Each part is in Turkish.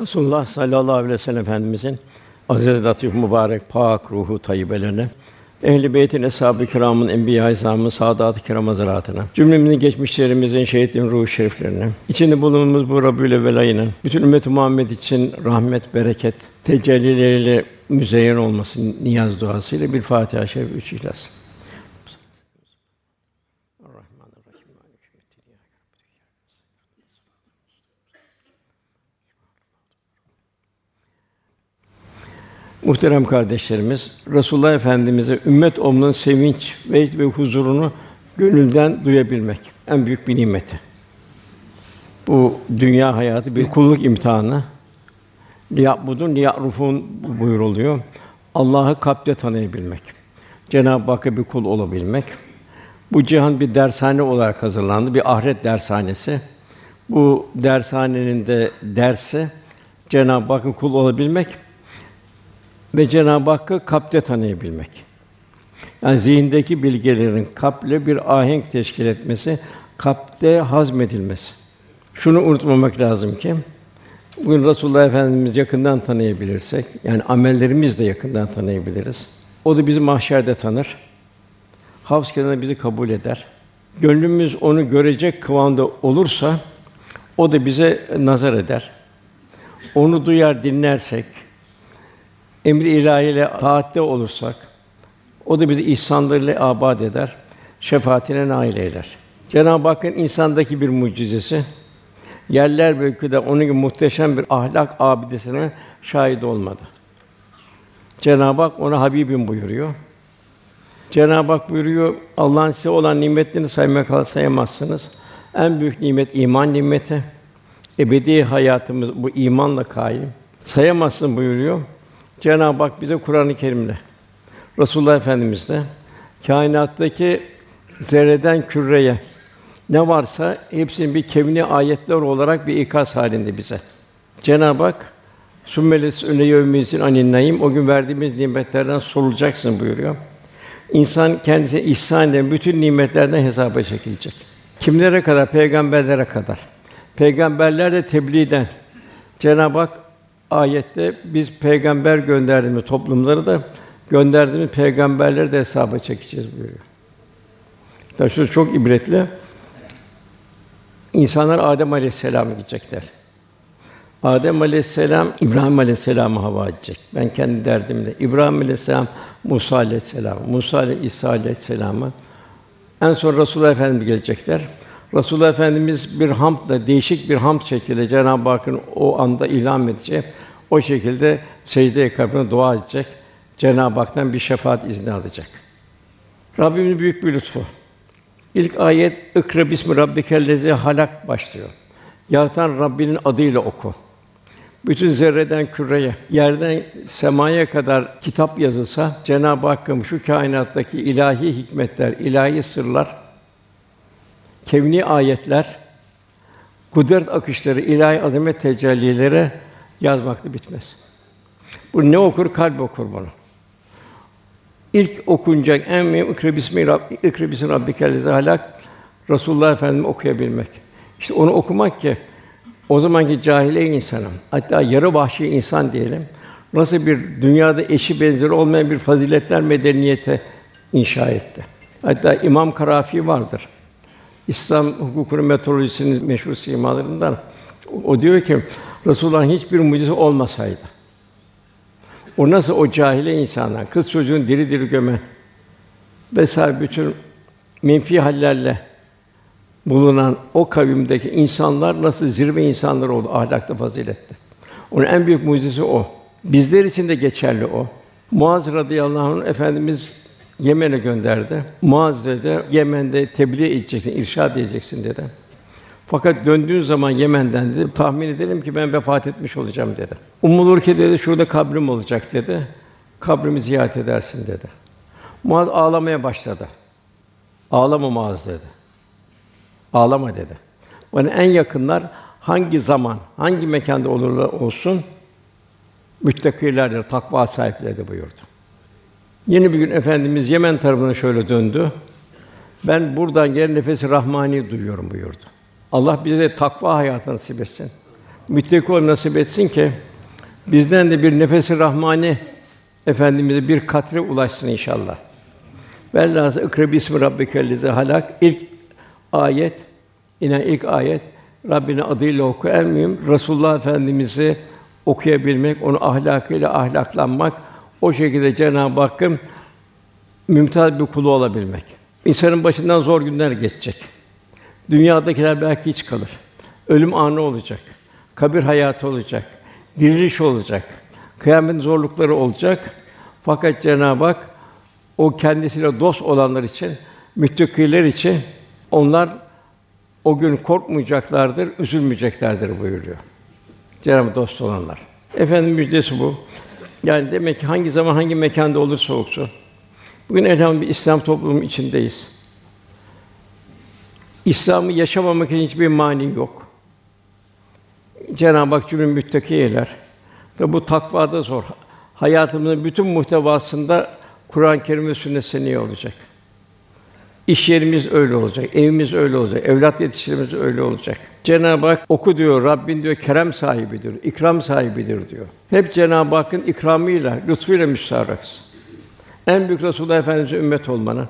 Resulullah sallallahu aleyhi ve sellem Efendimizin aziz latif mübarek pak ruhu tayyibelerine Ehl-i Beyt'in eshab-ı kiramın enbiya-i izamın saadat-ı kiram hazaratına, cümlemizin geçmişlerimizin şehitlerin ruhu şeriflerine, içinde bulunduğumuz bu Rabiül Evvel ayının bütün ümmet Muhammed için rahmet, bereket, tecellileriyle müzeyyen olması niyaz duasıyla bir Fatiha-i Şerif, üç İhlas. Muhterem kardeşlerimiz, Resulullah Efendimize ümmet olmanın sevinç ve ve huzurunu gönülden duyabilmek en büyük bir nimeti. Bu dünya hayatı bir kulluk imtihanı. Liyabudun liyarufun buyuruluyor. Allah'ı kalpte tanıyabilmek. Cenab-ı Hakk'a bir kul olabilmek. Bu cihan bir dershane olarak hazırlandı, bir ahiret dershanesi. Bu dershanenin de dersi Cenab-ı Hakk'ın kul olabilmek ve Cenab-ı Hakk'ı kalpte tanıyabilmek. Yani zihindeki bilgilerin kalple bir ahenk teşkil etmesi, kalpte hazmedilmesi. Şunu unutmamak lazım ki bugün Resulullah Efendimiz yakından tanıyabilirsek, yani amellerimiz de yakından tanıyabiliriz. O da bizi mahşerde tanır. Havz kenarında bizi kabul eder. Gönlümüz onu görecek kıvamda olursa o da bize nazar eder. Onu duyar, dinlersek, emri ilahiyle taatte olursak o da bizi ihsanlarıyla abad eder, şefaatine nail eyler. Cenab-ı Hakk'ın insandaki bir mucizesi yerler ve onun gibi muhteşem bir ahlak abidesine şahit olmadı. Cenab-ı Hak ona Habibim buyuruyor. Cenab-ı Hak buyuruyor, Allah'ın size olan nimetlerini saymak sayamazsınız. En büyük nimet iman nimeti. Ebedi hayatımız bu imanla kaim. Sayamazsın buyuruyor. Cenab-ı Hak bize Kur'an-ı Kerim'le Resulullah Efendimiz de kainattaki zerreden küreye ne varsa hepsinin bir kevni ayetler olarak bir ikaz halinde bize. Cenab-ı Hak Sümmeles öne yevmizin anin naim o gün verdiğimiz nimetlerden sorulacaksın buyuruyor. İnsan kendisine ihsan eden bütün nimetlerden hesaba çekilecek. Kimlere kadar? Peygamberlere kadar. Peygamberler de tebliğden. Cenab-ı Hak ayette biz peygamber gönderdiğimiz toplumları da gönderdiğimiz peygamberleri de hesaba çekeceğiz buyuruyor. Tabii çok ibretli. İnsanlar Adem Aleyhisselam'a gidecekler. Adem Aleyhisselam İbrahim Aleyhisselam'a hava edecek. Ben kendi derdimle. İbrahim Aleyhisselam Musa Aleyhisselam, Musa ile İsa Aleyhisselam'a en son Resulullah Efendimiz gelecekler. Resulullah Efendimiz bir hamdla, değişik bir hamd şekilde Cenab-ı Hakk'ın o anda ilham edecek. O şekilde secdeye kapına dua edecek. Cenab-ı Hak'tan bir şefaat izni alacak. Rabbimin büyük bir lütfu. İlk ayet İkra bismi rabbikellezi halak başlıyor. Yaratan Rabbinin adıyla oku. Bütün zerreden küreye, yerden semaya kadar kitap yazılsa Cenab-ı Hakk'ın şu kainattaki ilahi hikmetler, ilahi sırlar, kevni ayetler, kudret akışları, ilahi azamet tecellileri yazmakta bitmez. Bu ne okur? Kalp okur bunu. İlk okunacak en mühim ikra bismi rabb ikra bismi rabbikellezi halak Resulullah Efendimiz okuyabilmek. İşte onu okumak ki o zamanki cahiliye insanım, hatta yarı vahşi insan diyelim, nasıl bir dünyada eşi benzeri olmayan bir faziletler medeniyete inşa etti. Hatta İmam Karafi vardır. İslam hukukunun metodolojisinin meşhur simalarından. O diyor ki Resulullah'ın hiçbir mucize olmasaydı. O nasıl o cahile insanlar, kız çocuğun diri diri göme vesaire bütün menfi hallerle bulunan o kavimdeki insanlar nasıl zirve insanlar oldu ahlakta, fazilette. Onun en büyük mucizesi o. Bizler için de geçerli o. Muaz radıyallahu anh efendimiz Yemen'e gönderdi. Muaz dedi, Yemen'de tebliğ edeceksin, irşad edeceksin dedi. Fakat döndüğün zaman Yemen'den dedi, tahmin edelim ki ben vefat etmiş olacağım dedi. Umulur ki dedi, şurada kabrim olacak dedi. Kabrimi ziyaret edersin dedi. Muaz ağlamaya başladı. Ağlama Muaz dedi. Ağlama dedi. Bana en yakınlar hangi zaman, hangi mekanda olurlar olsun müttakilerdir, takva sahipleridir buyurdu. Yeni bir gün efendimiz Yemen tarafına şöyle döndü. Ben buradan gelen nefesi rahmani duyuyorum buyurdu. Allah bize de takva hayatı nasip etsin. müttaki olmayı nasip etsin ki bizden de bir nefesi rahmani efendimize bir katre ulaşsın inşallah. Velhâsıl ikra bismi rabbikellezî halak ilk ayet inen ilk ayet Rabbine adıyla oku en mühim Resulullah Efendimizi okuyabilmek, onu ahlakıyla ahlaklanmak, o şekilde Cenab-ı Hakk'ın mümtaz bir kulu olabilmek. İnsanın başından zor günler geçecek. Dünyadakiler belki hiç kalır. Ölüm anı olacak. Kabir hayatı olacak. Diriliş olacak. Kıyamet zorlukları olacak. Fakat Cenab-ı Hak o kendisiyle dost olanlar için, müttakiler için onlar o gün korkmayacaklardır, üzülmeyeceklerdir buyuruyor. Cenab-ı dost olanlar. Efendim müjdesi bu. Yani demek ki hangi zaman hangi mekanda olursa olsun bugün elhamdülillah bir İslam toplumu içindeyiz. İslam'ı yaşamamak için hiçbir mani yok. Cenab-ı Hak cümle müttaki eyler. Tabi bu takvada zor. Hayatımızın bütün muhtevasında Kur'an-ı Kerim ve sünnet seneye olacak. İş yerimiz öyle olacak, evimiz öyle olacak, evlat yetiştirmemiz öyle olacak. Cenab-ı Hak oku diyor, Rabbin diyor kerem sahibidir, ikram sahibidir diyor. Hep Cenab-ı Hakk'ın ikramıyla, lütfuyla müstahaksın. En büyük Resulullah Efendimiz'e ümmet olmanı.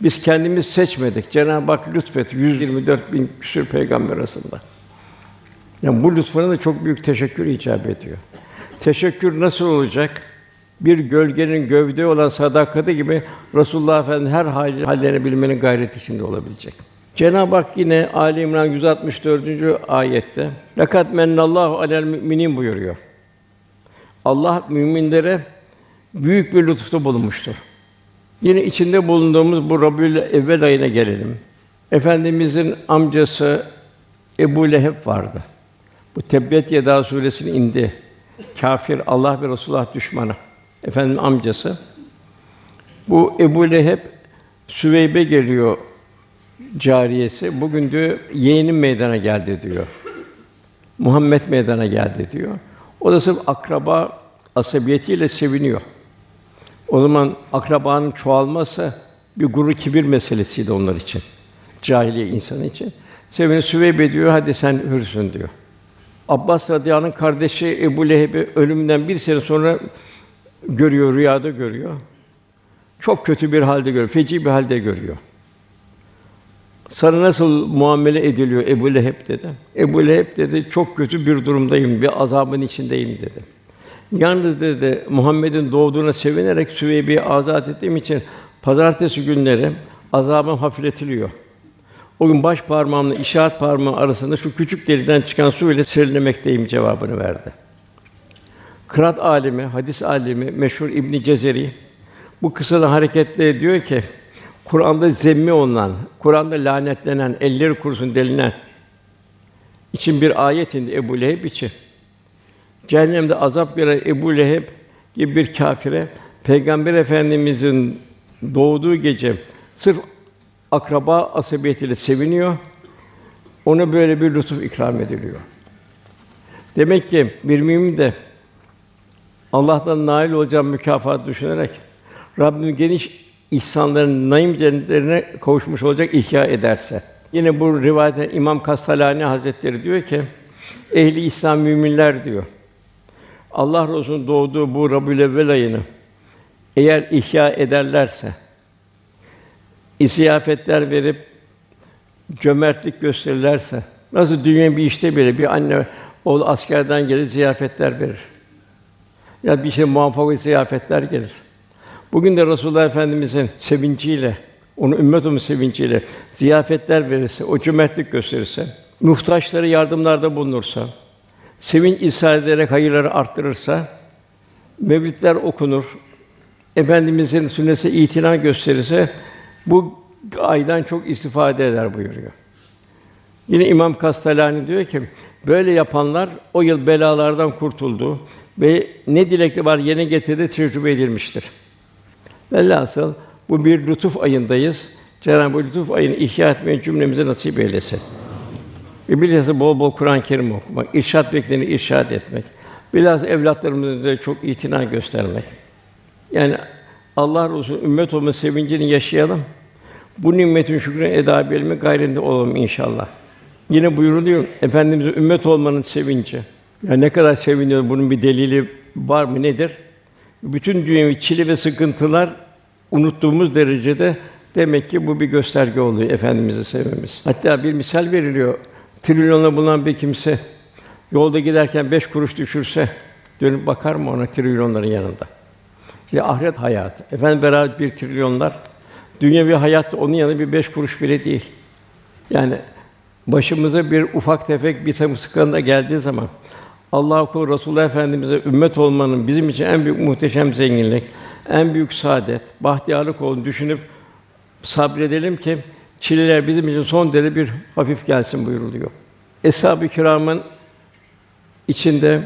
Biz kendimiz seçmedik. Cenab-ı Hak lütfetti 124 bin küsur peygamber arasında. Yani bu lütfuna da çok büyük teşekkür icap ediyor. Teşekkür nasıl olacak? Bir gölgenin gövde olan sadakati gibi Resulullah Efendimiz her hal hallerini bilmenin gayreti içinde olabilecek. Cenab-ı Hak yine Ali İmran 164. ayette "Lakat mennallahu alel müminin" buyuruyor. Allah müminlere büyük bir lütufta bulunmuştur. Yine içinde bulunduğumuz bu Rabiül Evvel ayına gelelim. Efendimizin amcası Ebu Leheb vardı. Bu Tebbet Yeda suresinin indi. Kafir, Allah ve Resulullah düşmanı. Efendim amcası. Bu Ebu Leheb Süveybe geliyor cariyesi. Bugün diyor yeğenim meydana geldi diyor. Muhammed meydana geldi diyor. O da sırf akraba asabiyetiyle seviniyor. O zaman akrabanın çoğalması bir gurur kibir meselesiydi onlar için. Cahiliye insanı için. Sevini Süveybe diyor, hadi sen hürsün diyor. Abbas radıyallahu kardeşi Ebu Leheb'i ölümünden bir sene sonra görüyor, rüyada görüyor. Çok kötü bir halde görüyor, feci bir halde görüyor. Sana nasıl muamele ediliyor Ebu Leheb dedi. Ebu Leheb dedi, çok kötü bir durumdayım, bir azabın içindeyim dedi. Yalnız dedi Muhammed'in doğduğuna sevinerek Süveybi'yi azat ettiğim için pazartesi günleri azabım hafifletiliyor. O gün baş parmağımla işaret parmağı arasında şu küçük deliden çıkan su ile serinlemekteyim cevabını verdi. Kıraat alimi, hadis alimi meşhur İbn Cezeri bu kısada hareketle diyor ki Kur'an'da zemmi olunan, Kur'an'da lanetlenen, elleri kurusun delinen için bir ayet indi Ebu Leheb için. Cehennemde azap gören Ebu Leheb gibi bir kâfire Peygamber Efendimizin doğduğu gece sırf akraba asabiyetiyle seviniyor. Ona böyle bir lütuf ikram ediliyor. Demek ki bir mümin de Allah'tan nail olacağım mükafat düşünerek Rabbim geniş ihsanların naim cennetlerine kavuşmuş olacak ihya ederse. Yine bu rivayete İmam Kastalani Hazretleri diyor ki ehli İslam müminler diyor. Allah Resulü'nün doğduğu bu Rabiül ayını eğer ihya ederlerse, ziyafetler verip cömertlik gösterirlerse, nasıl dünya bir işte bile bir anne oğlu askerden gelir ziyafetler verir. Ya bir şey muvaffak ziyafetler gelir. Bugün de Resulullah Efendimizin sevinciyle, onun ümmet olma sevinciyle ziyafetler verirse, o cömertlik gösterirse, muhtaçlara yardımlarda bulunursa, sevinç ishal ederek hayırları arttırırsa, mevlidler okunur, Efendimizin sünnesi itina gösterirse bu aydan çok istifade eder buyuruyor. Yine İmam Kastalani diyor ki böyle yapanlar o yıl belalardan kurtuldu ve ne dilekli var yerine getirdi tecrübe edilmiştir. Velhasıl bu bir lütuf ayındayız. Cenab-ı lütuf ayını ihya etmeyi cümlemize nasip eylesin. Ve bilhassa bol bol Kur'an-ı Kerim okumak, irşad bekleneni irşad etmek. Bilhassa evlatlarımıza çok itina göstermek. Yani Allah Resulü ümmet olma sevincini yaşayalım. Bu nimetin şükrünü eda edebilme gayrinde olalım inşallah. Yine buyuruluyor Efendimize ümmet olmanın sevinci. Ya ne kadar seviniyor bunun bir delili var mı nedir? Bütün dünyayı çile ve sıkıntılar unuttuğumuz derecede demek ki bu bir gösterge oluyor efendimizi sevmemiz. Hatta bir misal veriliyor. Trilyonla bulunan bir kimse yolda giderken beş kuruş düşürse dönüp bakar mı ona trilyonların yanında? İşte ahiret hayatı. Efendim beraber bir trilyonlar dünyevi hayat onun yanında bir beş kuruş bile değil. Yani başımıza bir ufak tefek bir sıkıntı geldiği zaman Allah kulu Resulullah Efendimize ümmet olmanın bizim için en büyük muhteşem zenginlik, en büyük saadet, bahtiyarlık olduğunu düşünüp sabredelim ki çileler bizim için son derece bir hafif gelsin buyuruluyor. Eshab-ı kiramın içinde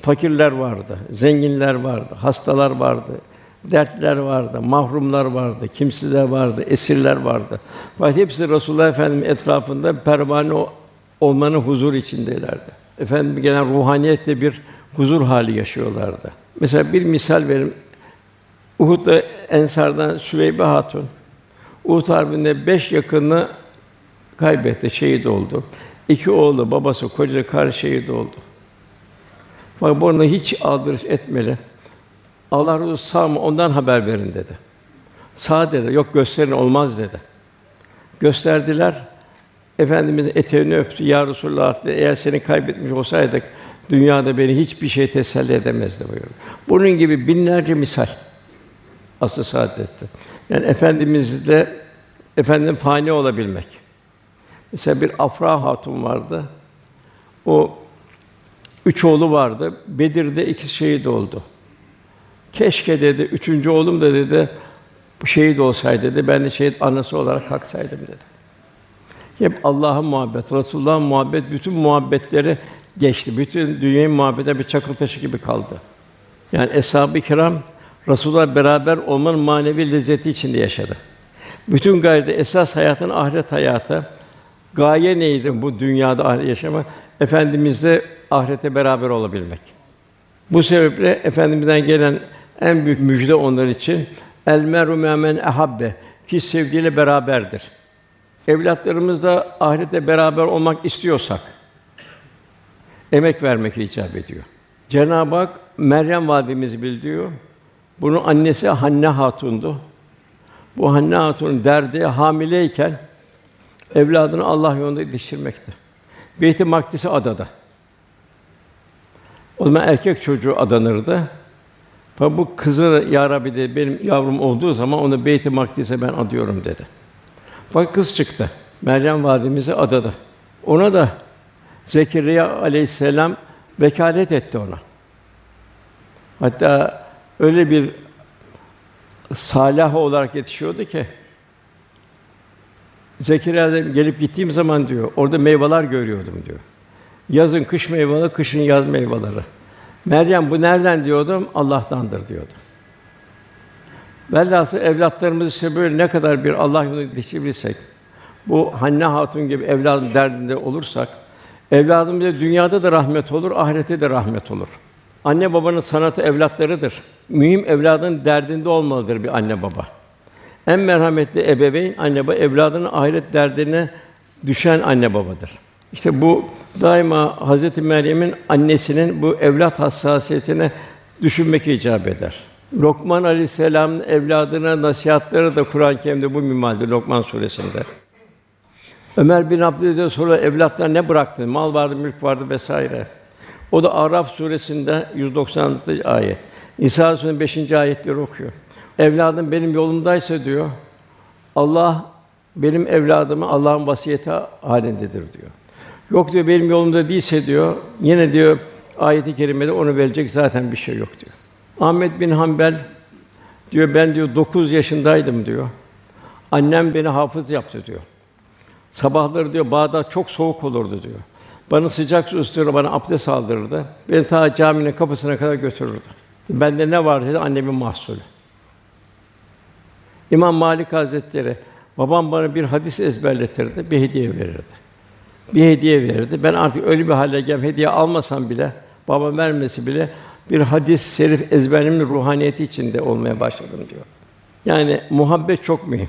fakirler vardı, zenginler vardı, hastalar vardı, dertler vardı, mahrumlar vardı, kimsizler vardı, esirler vardı. Fakat hepsi Resulullah Efendimiz etrafında pervane olmanın huzur içindelerdi. Efendim gelen ruhaniyetle bir huzur hali yaşıyorlardı. Mesela bir misal verim. Uhud'da Ensar'dan Süveybe Hatun Uhud harbinde beş yakını kaybetti, şehit oldu. İki oğlu, babası, kocası, karı şehit oldu. Fakat bunu hiç aldırış etmeli. Allah Resulü sağ mı ondan haber verin dedi. Sağ dedi, yok gösterin olmaz dedi. Gösterdiler. Efendimiz eteğini öptü. Ya Resulullah dedi, eğer seni kaybetmiş olsaydık dünyada beni hiçbir şey teselli edemezdi buyuruyor. Bunun gibi binlerce misal asıl saadette. Yani efendimizle efendim fani olabilmek. Mesela bir Afra Hatun vardı. O üç oğlu vardı. Bedir'de iki şehit oldu. Keşke dedi, üçüncü oğlum da dedi, bu şehit olsaydı dedi, ben de şehit anası olarak kalksaydım dedi. Hep Allah'a muhabbet, Resulullah'a muhabbet, bütün muhabbetleri geçti. Bütün dünyayı muhabbete bir çakıl taşı gibi kaldı. Yani eshab-ı kiram Resulullah beraber olmanın manevi lezzeti içinde yaşadı. Bütün gayede esas hayatın ahiret hayatı. Gaye neydi bu dünyada ahiret yaşama? Efendimizle ahirete beraber olabilmek. Bu sebeple efendimizden gelen en büyük müjde onlar için el meru men ehabbe ki sevdiğiyle beraberdir. Evlatlarımızla ahirete beraber olmak istiyorsak emek vermek icap ediyor. Cenab-ı Hak Meryem validemizi bildiriyor. Bunun annesi Hanne Hatun'du. Bu Hanne Hatun'un derdi hamileyken evladını Allah yolunda yetiştirmekti. Beyt-i Makdis'i adada. O zaman erkek çocuğu adanırdı. Fakat bu kızı ya Rabbi dedi, benim yavrum olduğu zaman onu Beyt-i Makdis'e ben adıyorum dedi. Fakat kız çıktı. Meryem validemizi adadı. Ona da Zekeriya aleyhisselam vekalet etti ona. Hatta öyle bir salih olarak yetişiyordu ki Zekeriya gelip gittiğim zaman diyor, orada meyveler görüyordum diyor. Yazın kış meyveleri, kışın yaz meyveleri. Meryem bu nereden diyordum? Allah'tandır diyordu. Velhâsıl evlatlarımızı ise böyle ne kadar bir Allah yolunda yetişebilirsek, bu Hanne Hatun gibi evladın derdinde olursak, evladımıza dünyada da rahmet olur, ahirette de rahmet olur. Anne babanın sanatı evlatlarıdır. Mühim evladın derdinde olmalıdır bir anne baba. En merhametli ebeveyn anne baba evladının ahiret derdine düşen anne babadır. İşte bu daima Hazreti Meryem'in annesinin bu evlat hassasiyetine düşünmek icap eder. Lokman Aleyhisselam'ın evladına nasihatleri de Kur'an-ı Kerim'de bu mimaldir Lokman suresinde. Ömer bin Abdülaziz'e soruyor evlatlar ne bıraktın? Mal vardı, mülk vardı vesaire. O da Araf suresinde 196. ayet. İsa suresinin 5. ayetleri okuyor. Evladım benim yolumdaysa diyor. Allah benim evladımı Allah'ın vasiyeti halindedir diyor. Yok diyor benim yolumda değilse diyor. Yine diyor ayeti kerimede onu verecek zaten bir şey yok diyor. Ahmet bin Hanbel diyor ben diyor 9 yaşındaydım diyor. Annem beni hafız yaptı diyor. Sabahları diyor Bağdat çok soğuk olurdu diyor. Bana sıcak su ısıtırdı, bana abdest aldırırdı. Beni ta caminin kapısına kadar götürürdü. Bende ne var dedi annemin mahsulü. İmam Malik Hazretleri babam bana bir hadis ezberletirdi, bir hediye verirdi. Bir hediye verirdi. Ben artık öyle bir hale geldim, hediye almasam bile, babam vermesi bile bir hadis-i şerif ezberimin ruhaniyeti içinde olmaya başladım diyor. Yani muhabbet çok mühim.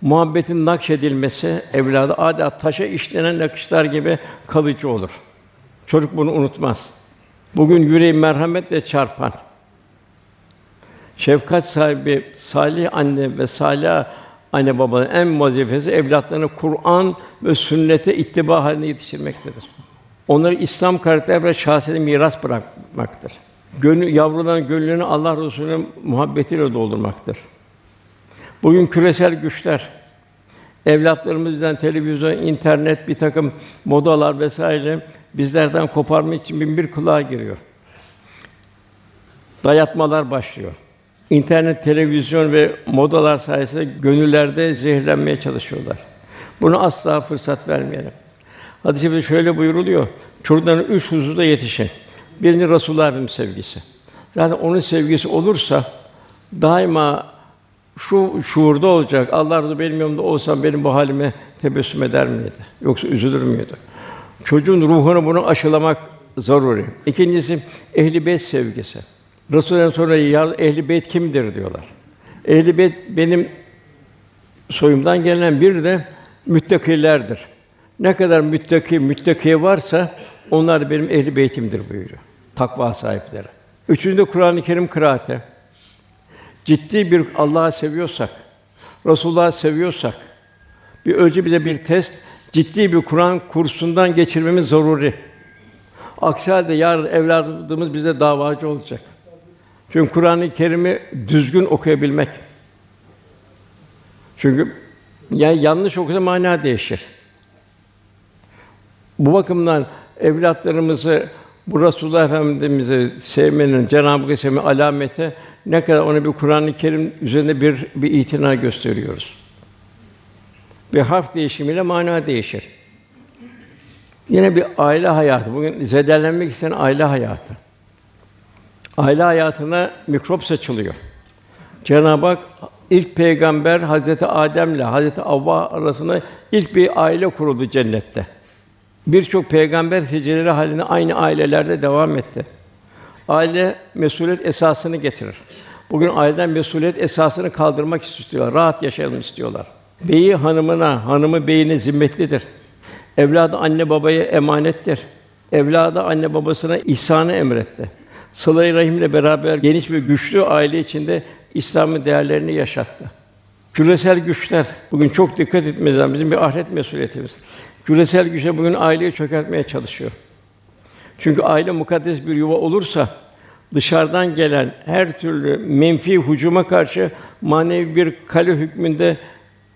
muhabbetin nakşedilmesi evladı adeta taşa işlenen nakışlar gibi kalıcı olur. Çocuk bunu unutmaz. Bugün yüreği merhametle çarpan, şefkat sahibi salih anne ve salih anne babanın en vazifesi evlatlarını Kur'an ve sünnete ittiba haline yetiştirmektedir. Onları İslam karakter ve şahsiyeti miras bırakmaktır. Gönül, yavruların gönlünü Allah Resulü'nün muhabbetiyle doldurmaktır. Bugün küresel güçler evlatlarımızdan televizyon, internet, bir takım modalar vesaire bizlerden koparmak için bin bir kulağa giriyor. Dayatmalar başlıyor. İnternet, televizyon ve modalar sayesinde gönüllerde zehirlenmeye çalışıyorlar. Bunu asla fırsat vermeyelim. Hadis-i şöyle buyuruluyor. Çocukların üç hususda yetişin. Birinci Resulullah Efendimiz sevgisi. Zaten onun sevgisi olursa daima şu şuurda olacak. Allah razı benim yanımda olsam benim bu halime tebessüm eder miydi? Yoksa üzülür müydü? Çocuğun ruhunu bunu aşılamak zaruri. İkincisi ehli beyt sevgisi. Resulullah sonra ya ehli beyt kimdir diyorlar. Ehli beyt benim soyumdan gelen bir de müttakilerdir. Ne kadar müttaki müttaki varsa onlar benim ehli beytimdir buyuruyor. Takva sahipleri. Üçüncü Kur'an-ı Kerim kıraati. Ciddi bir Allah'ı seviyorsak, Resulullah'ı seviyorsak, bir ölçü bize bir test, ciddi bir Kur'an kursundan geçirmemiz zaruri. Aksi halde yarın evladımız bize davacı olacak. Çünkü Kur'an-ı Kerim'i düzgün okuyabilmek. Çünkü yani yanlış okusa mana değişir. Bu bakımdan evlatlarımızı bu Resulullah Efendimiz'i sevmenin, Cenab-ı Hakk'ı sevme alameti ne kadar ona bir Kur'an-ı Kerim üzerinde bir bir itina gösteriyoruz. Bir harf değişimiyle mana değişir. Yine bir aile hayatı. Bugün zedelenmek isteyen aile hayatı. Aile hayatına mikrop saçılıyor. Cenab-ı Hak ilk peygamber Hazreti Adem'le Hazreti Havva arasında ilk bir aile kuruldu cennette. Birçok peygamber hicreleri halinde aynı ailelerde devam etti. Aile mesuliyet esasını getirir. Bugün aileden mesuliyet esasını kaldırmak istiyorlar. Rahat yaşayalım istiyorlar. Beyi hanımına, hanımı beyine zimmetlidir. Evladı anne babaya emanettir. Evladı anne babasına ihsanı emretti. Sıla-i rahimle beraber geniş ve güçlü aile içinde İslam'ın değerlerini yaşattı. Küresel güçler bugün çok dikkat lazım. Bizim bir ahiret mesuliyetimiz. Küresel güçler bugün aileyi çökertmeye çalışıyor. Çünkü aile mukaddes bir yuva olursa dışarıdan gelen her türlü menfi hücuma karşı manevi bir kale hükmünde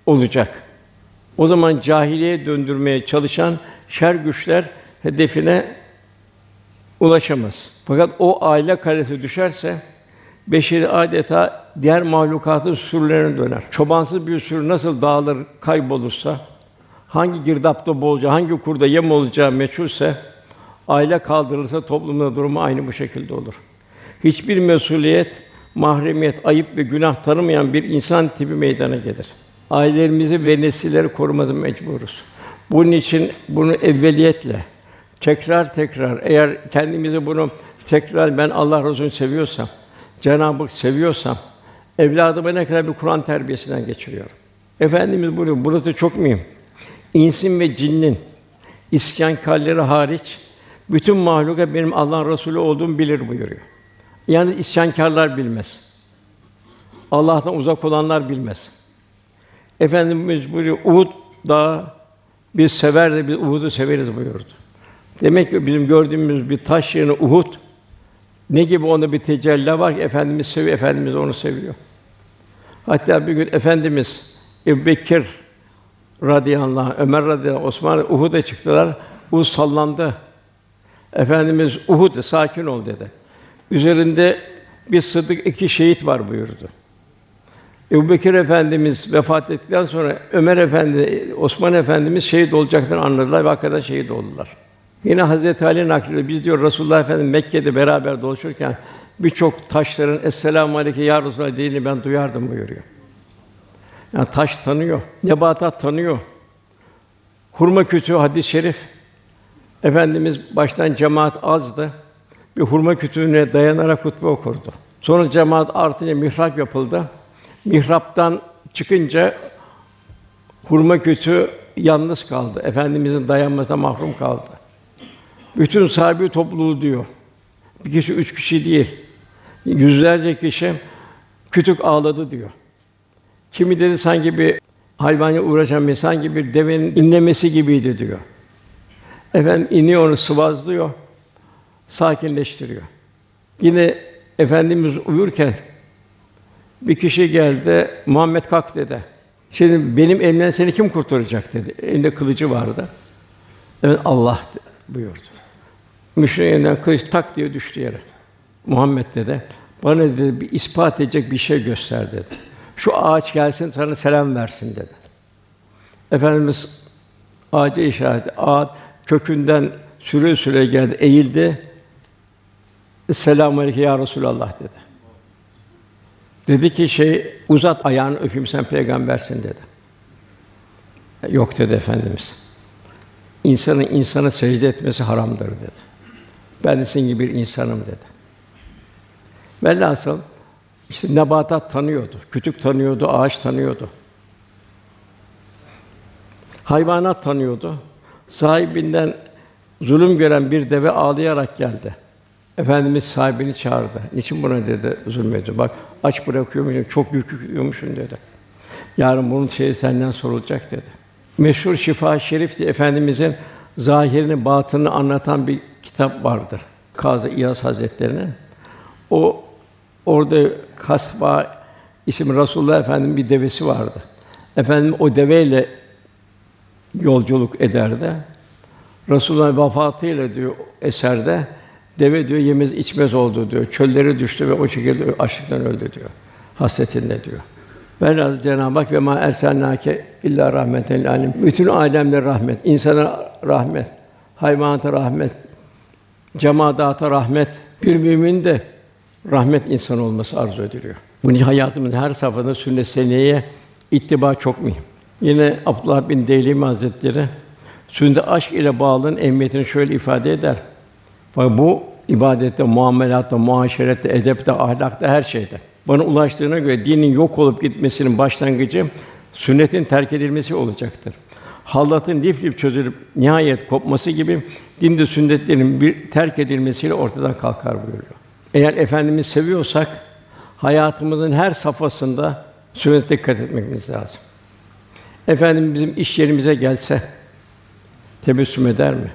olacak. O zaman cahiliye döndürmeye çalışan şer güçler hedefine ulaşamaz. Fakat o aile kalesi düşerse beşeri adeta diğer mahlukatın sürülerine döner. Çobansız bir sürü nasıl dağılır, kaybolursa, hangi girdapta bolca, hangi kurda yem olacağı meçhulse, aile kaldırılırsa toplumda durumu aynı bu şekilde olur. Hiçbir mesuliyet, mahremiyet, ayıp ve günah tanımayan bir insan tipi meydana gelir. Ailelerimizi ve nesilleri korumamız mecburuz. Bunun için bunu evveliyetle, tekrar tekrar eğer kendimizi bunu tekrar ben Allah Resulü'nü seviyorsam, Cenab-ı Hak seviyorsam evladıma ne kadar bir Kur'an terbiyesinden geçiriyorum. Efendimiz buyuruyor, burası çok mühim. İnsin ve cinnin isyankarları hariç bütün mahluka benim Allah'ın Resulü olduğumu bilir buyuruyor. Yani isyankarlar bilmez. Allah'tan uzak olanlar bilmez. Efendimiz buyuruyor, Uhud dağı biz sever de biz Uhud'u severiz buyurdu. Demek ki bizim gördüğümüz bir taş yerine Uhud ne gibi onda bir tecelli var ki efendimiz seviyor, efendimiz onu seviyor. Hatta bir gün efendimiz Ebu Bekir radıyallahu anh, Ömer radıyallahu anh, Osman Uhud'a çıktılar. Uhud sallandı. Efendimiz Uhud sakin ol dedi. Üzerinde bir sıddık iki şehit var buyurdu. Ebu Bekir Efendimiz vefat ettikten sonra Ömer Efendi, Osman Efendimiz şehit olacaklarını anladılar ve hakikaten şehit oldular. Yine Hazreti Ali naklediyor. Biz diyor Resulullah Efendimiz Mekke'de beraber dolaşırken birçok taşların "Esselamu aleyke ya Resulallah" dediğini ben duyardım buyuruyor. Yani taş tanıyor, nebatat tanıyor. Hurma kütüğü hadis-i şerif. Efendimiz baştan cemaat azdı. Bir hurma kütüğüne dayanarak hutbe okurdu. Sonra cemaat artınca mihrap yapıldı. Mihraptan çıkınca Hurma kütüğü yalnız kaldı. Efendimizin dayanmasına mahrum kaldı. Bütün sahibi topluluğu diyor. Bir kişi, üç kişi değil. Yüzlerce kişi kütük ağladı diyor. Kimi dedi sanki bir hayvanla uğraşan bir sanki bir devenin inlemesi gibiydi diyor. Efendim iniyor onu sıvazlıyor, sakinleştiriyor. Yine efendimiz uyurken bir kişi geldi, Muhammed kalk dedi. Şimdi benim elimden seni kim kurtaracak dedi. Elinde kılıcı vardı. Evet Allah buyurdu. Müşriğin elinden kılıç tak diye düştü yere. Muhammed dedi. Bana dedi bir ispat edecek bir şey göster dedi. Şu ağaç gelsin sana selam versin dedi. Efendimiz ağaca işaret ağaç kökünden süre süre geldi, eğildi. Selamun aleyküm ya Resulallah dedi. Dedi ki şey uzat ayağını öpeyim sen peygambersin dedi. Yok dedi efendimiz. İnsanın insana secde etmesi haramdır dedi. Ben de senin gibi bir insanım dedi. Velhasıl işte nebatat tanıyordu, kütük tanıyordu, ağaç tanıyordu. Hayvanat tanıyordu. Sahibinden zulüm gören bir deve ağlayarak geldi. Efendimiz sahibini çağırdı. Niçin buna dedi zulmediyor? Bak aç bırakıyormuşsun, çok yük yüklüyormuşsun dedi. Yarın bunun şeyi senden sorulacak dedi. Meşhur Şifa Şerif diye efendimizin zahirini, batını anlatan bir kitap vardır. Kazı İyaz Hazretleri'nin. O orada Kasba isim Rasulullah Efendimiz bir devesi vardı. Efendim o deveyle yolculuk ederdi. Resulullah vefatıyla diyor eserde deve diyor yemez içmez oldu diyor. Çöllere düştü ve o şekilde açlıktan öldü diyor. Hasretinde diyor. Velhâsıl Cenab-ı Hak ve ma erselnâke illa rahmeten âlemin. Bütün alemlere rahmet, insana rahmet, hayvanata rahmet, cemadata rahmet. Bir mümin de rahmet insan olması arzu ediliyor. Bunun hayatımızın her safhada sünnet seneye ittiba çok mühim. Yine Abdullah bin Deylemi Hazretleri sünnet aşk ile bağlılığın emniyetini şöyle ifade eder. Bu ibadette, muamelatta, muaşerette, edepte, ahlakta her şeyde. Bana ulaştığına göre dinin yok olup gitmesinin başlangıcı sünnetin terk edilmesi olacaktır. Hallatın lif lif çözülüp nihayet kopması gibi dinde sünnetlerin bir terk edilmesiyle ortadan kalkar buyuruyor. Eğer efendimizi seviyorsak hayatımızın her safhasında sünnete dikkat etmemiz lazım. Efendim bizim iş yerimize gelse tebessüm eder mi?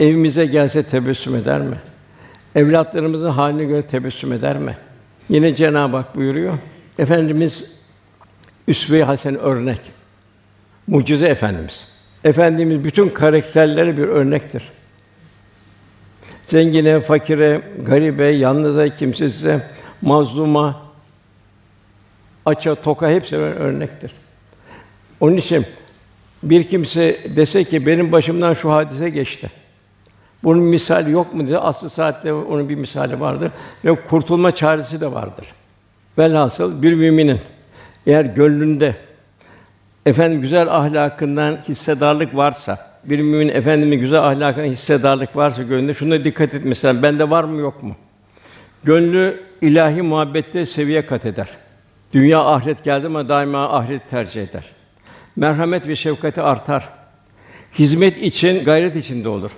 Evimize gelse tebessüm eder mi? Evlatlarımızın haline göre tebessüm eder mi? Yine Cenab-ı Hak buyuruyor. Efendimiz üsve-i hasen örnek. Mucize efendimiz. Efendimiz bütün karakterleri bir örnektir. Zengine, fakire, garibe, yalnıza, kimsesize, mazluma, aça, toka hepsi örnektir. Onun için bir kimse dese ki benim başımdan şu hadise geçti. Bunun misali yok mu diye aslı saatte onun bir misali vardır ve kurtulma çaresi de vardır. Velhasıl bir müminin eğer gönlünde efendim güzel ahlakından hissedarlık varsa, bir mümin efendimin güzel ahlakından hissedarlık varsa gönlünde şuna dikkat et mesela bende var mı yok mu? Gönlü ilahi muhabbette seviye kat eder. Dünya ahiret geldi mi daima ahiret tercih eder. Merhamet ve şefkati artar. Hizmet için, gayret içinde olur.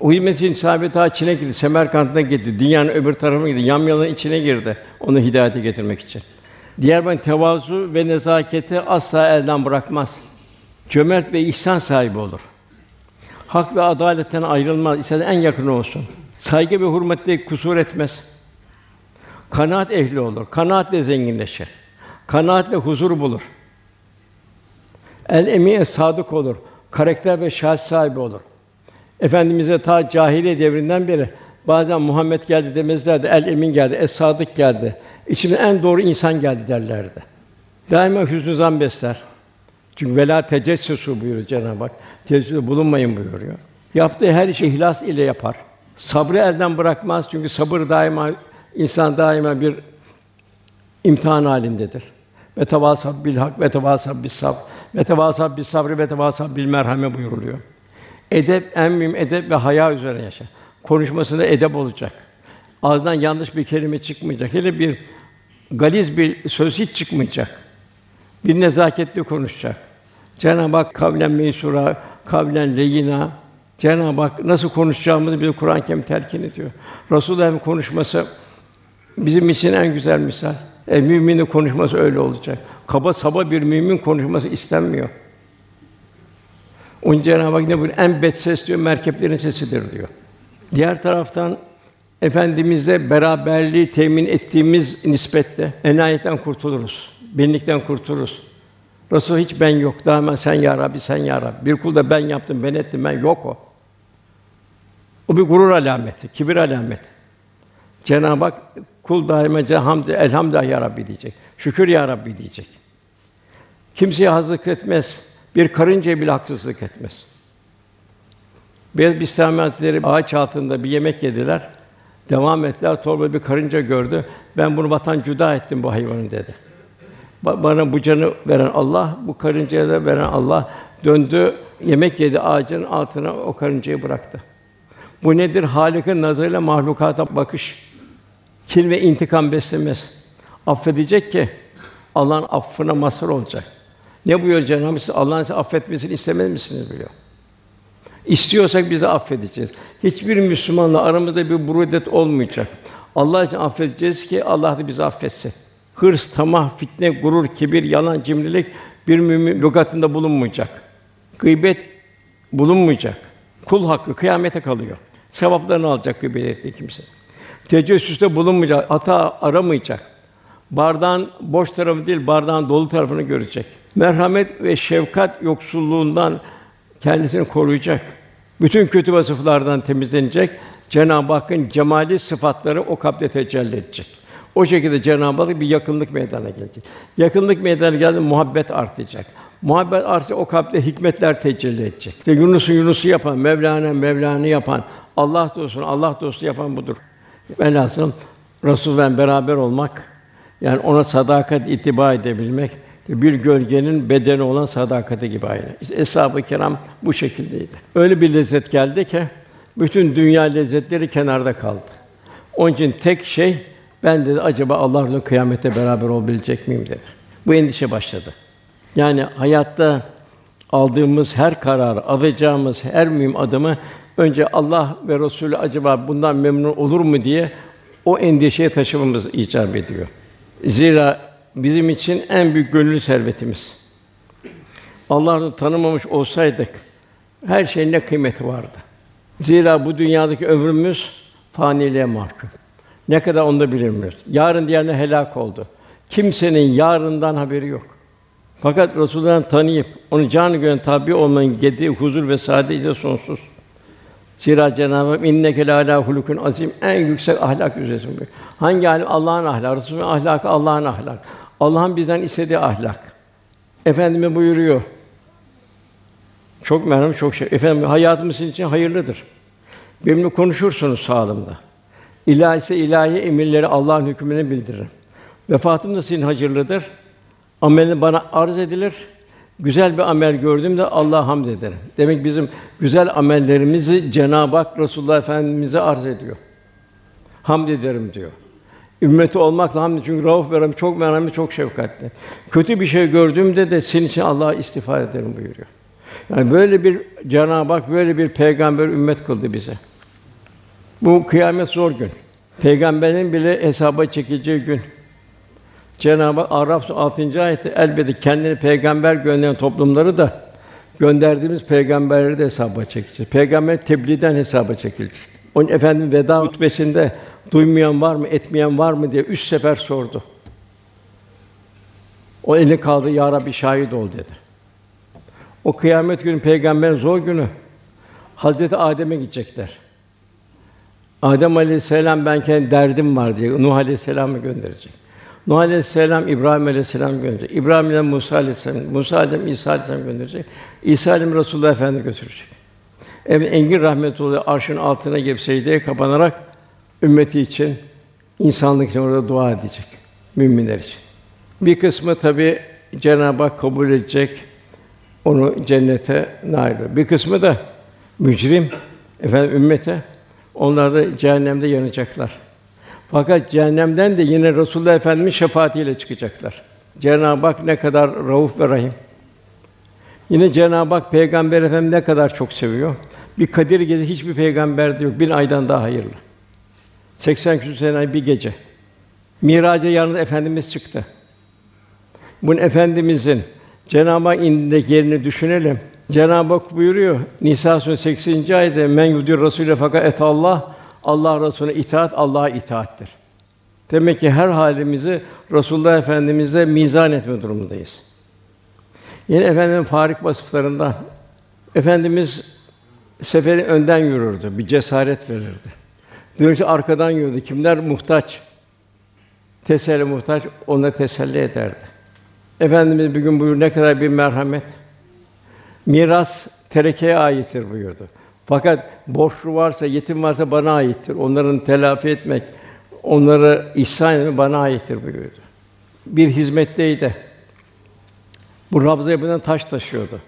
O hizmet için sahabe ta Çin'e gitti, Semerkant'a gitti, dünyanın öbür tarafına gitti, yamyalın içine girdi onu hidayete getirmek için. Diğer ben tevazu ve nezaketi asla elden bırakmaz. Cömert ve ihsan sahibi olur. Hak ve adaletten ayrılmaz, ise en yakın olsun. Saygı ve hürmette kusur etmez. Kanaat ehli olur. Kanaatle zenginleşir. Kanaatle huzur bulur. El emin sadık olur. Karakter ve şahs sahibi olur. Efendimize ta cahiliye devrinden beri bazen Muhammed geldi demezlerdi. El emin geldi, es sadık geldi. İçimde en doğru insan geldi derlerdi. Daima hüznü zan besler. Çünkü vela tecessusu buyuruyor Cenab-ı Hak. Tecessüste bulunmayın buyuruyor. Yaptığı her işi ihlas ile yapar. Sabrı elden bırakmaz çünkü sabır daima insan daima bir imtihan halindedir. Ve tevasab bil hak ve tevasab bis sabr ve tevasab bis sabr ve tevasab bil merhame buyuruluyor. Edep en mühim edep ve haya üzerine yaşa. Konuşmasında edep olacak. Ağzından yanlış bir kelime çıkmayacak. Hele bir galiz bir söz hiç çıkmayacak. Bir nezaketli konuşacak. Cenab-ı Hak kavlen meysura, kavlen leyina. Cenab-ı Hak nasıl konuşacağımızı bize Kur'an-ı Kerim telkin ediyor. Resulullah'ın konuşması bizim için en güzel misal. E, müminin konuşması öyle olacak. Kaba saba bir mümin konuşması istenmiyor. Onun Cenab-ı Hak ne buyuruyor? En bet ses diyor, merkeplerin sesidir diyor. Diğer taraftan Efendimizle beraberliği temin ettiğimiz nispette enayetten kurtuluruz. Benlikten kurtuluruz. Resul hiç ben yok. Daima sen ya Rabbi, sen ya Rabbi. Bir kul da ben yaptım, ben ettim, ben yok o. O bir gurur alameti, kibir alameti. Cenab-ı Hak kul daima hamd, elhamdülillah ya Rabbi diyecek. Şükür ya Rabbi diyecek. Kimseye hazırlık etmez. Bir karıncaya bile haksızlık etmez. Bistami Hazretleri ağaç altında bir yemek yediler. Devam ettiler. Torba bir karınca gördü. Ben bunu vatan cüda ettim bu hayvanı dedi. Bana bu canı veren Allah, bu karıncaya da veren Allah döndü, yemek yedi ağacın altına o karıncayı bıraktı. Bu nedir? Halik'in nazarıyla mahlukata bakış. Kin ve intikam beslemez. Affedecek ki Allah'ın affına mazhar olacak. Ne buyuruyor Cenab-ı Hak? Allah'ın size affetmesini istemez misiniz biliyor. İstiyorsak biz de affedeceğiz. Hiçbir Müslümanla aramızda bir burudet olmayacak. Allah için affedeceğiz ki Allah da bizi affetsin. Hırs, tamah, fitne, gurur, kibir, yalan, cimrilik bir mümin lügatında bulunmayacak. Gıybet bulunmayacak. Kul hakkı kıyamete kalıyor. Sevaplarını alacak gıybet ettiği kimse. Tecessüste bulunmayacak, hata aramayacak. Bardağın boş tarafı değil, bardağın dolu tarafını görecek. Merhamet ve şefkat yoksulluğundan kendisini koruyacak. Bütün kötü vasıflardan temizlenecek. Cenab-ı Hakk'ın cemali sıfatları o kalpte tecelli edecek. O şekilde Cenab-ı Hak bir yakınlık meydana gelecek. Yakınlık meydana geldi muhabbet artacak. Muhabbet artı o kalpte hikmetler tecelli edecek. İşte Yunus'u Yunus'u yapan, Mevlana Mevlana'yı yapan, Allah dostunu Allah dostu yapan budur. Velhasıl Resul'le beraber olmak, yani ona sadakat itiba edebilmek, bir gölgenin bedeni olan sadakati gibi aynı. İşte eshab-ı kiram bu şekildeydi. Öyle bir lezzet geldi ki bütün dünya lezzetleri kenarda kaldı. Onun için tek şey ben dedi acaba Allah'la kıyamette beraber olabilecek miyim dedi. Bu endişe başladı. Yani hayatta aldığımız her karar, alacağımız her mühim adımı önce Allah ve Resulü acaba bundan memnun olur mu diye o endişeye taşımamız icap ediyor. Zira bizim için en büyük gönül servetimiz. Allah'ı tanımamış olsaydık her şeyin ne kıymeti vardı. Zira bu dünyadaki ömrümüz faniliğe mahkum. Ne kadar onu da bilmiyoruz. Yarın diyenler helak oldu. Kimsenin yarından haberi yok. Fakat Resulullah'ı tanıyıp onu canı gönül tabi olmanın gedi huzur ve saadet sonsuz. Zira Cenab-ı Hak inneke la hulukun azim en yüksek ahlak üzeresin. Hangi ahlak? Allah'ın ahlakı, Resulü'nün ahlakı Allah'ın ahlak. Allah'ın bizden istediği ahlak. Efendimiz buyuruyor. Çok merhamet, çok şey. Efendim hayatımız için hayırlıdır. Benimle konuşursunuz sağlığımda. İlahi ise ilahi emirleri Allah'ın hükmünü bildiririm. Vefatım da sizin hayırlıdır. Amelin bana arz edilir. Güzel bir amel gördüğümde Allah'a hamd ederim. Demek bizim güzel amellerimizi Cenab-ı Hak Resulullah Efendimize arz ediyor. Hamd ederim diyor. Ümmeti olmakla hamd çünkü Rauf ve çok merhametli, çok şefkatli. Kötü bir şey gördüğümde de senin için Allah'a istiğfar ederim buyuruyor. Yani böyle bir Cenab-ı Hak böyle bir peygamber ümmet kıldı bize. Bu kıyamet zor gün. Peygamberin bile hesaba çekileceği gün. Cenab-ı Araf 6. ayette elbette kendini peygamber gönderen toplumları da gönderdiğimiz peygamberleri de hesaba çekeceğiz. Peygamber tebliğden hesaba çekilecek. Onun efendim veda hutbesinde duymayan var mı, etmeyen var mı diye üç sefer sordu. O eli kaldı ya Rabbi şahit ol dedi. O kıyamet günü peygamberin zor günü. Hazreti Adem'e gidecekler. Adem Aleyhisselam ben kendi derdim var diye Nuh Aleyhisselam'ı gönderecek. Nuh Aleyhisselam İbrahim Aleyhisselam gönderecek. İbrahim ile Musa Aleyhisselam, Musa Aleyhisselam İsa Aleyhisselam gönderecek. İsa Aleyhisselam Resulullah Efendi götürecek. Evet engin rahmet oluyor arşın altına gelip secdeye kapanarak ümmeti için insanlık için orada dua edecek müminler için. Bir kısmı tabi Cenab-ı Hak kabul edecek, onu cennete nail Bir kısmı da mücrim, efendim ümmete, onlar da cehennemde yanacaklar. Fakat cehennemden de yine Resulullah Efendimiz şefaatiyle çıkacaklar. Cenab-ı Hak ne kadar rauf ve rahim. Yine Cenab-ı Hak Peygamber Efendimiz ne kadar çok seviyor. Bir Kadir Gecesi hiçbir peygamberde yok. Bir aydan daha hayırlı. 80 küsur sene bir gece. Miraca yalnız Efendimiz çıktı. Bunun Efendimizin Cenab-ı Hak indindeki yerini düşünelim. Cenab-ı Hak buyuruyor Nisa Suresi 80. ayette men yudir Rasûle fakat et Allah Allah Resulüne itaat Allah'a itaattir. Demek ki her halimizi Resulullah Efendimiz'e mizan etme durumundayız. Yine efendim farik vasıflarından efendimiz seferi önden yürürdü, bir cesaret verirdi. Dönüşü arkadan yürüdü. Kimler muhtaç? Teselli muhtaç, ona teselli ederdi. Efendimiz bir gün buyur ne kadar bir merhamet. Miras terekeye aittir buyurdu. Fakat borçlu varsa, yetim varsa bana aittir. Onların telafi etmek, onları ihsan etmek bana aittir buyurdu. Bir hizmetteydi. Bu Ravza yapıdan taş taşıyordu.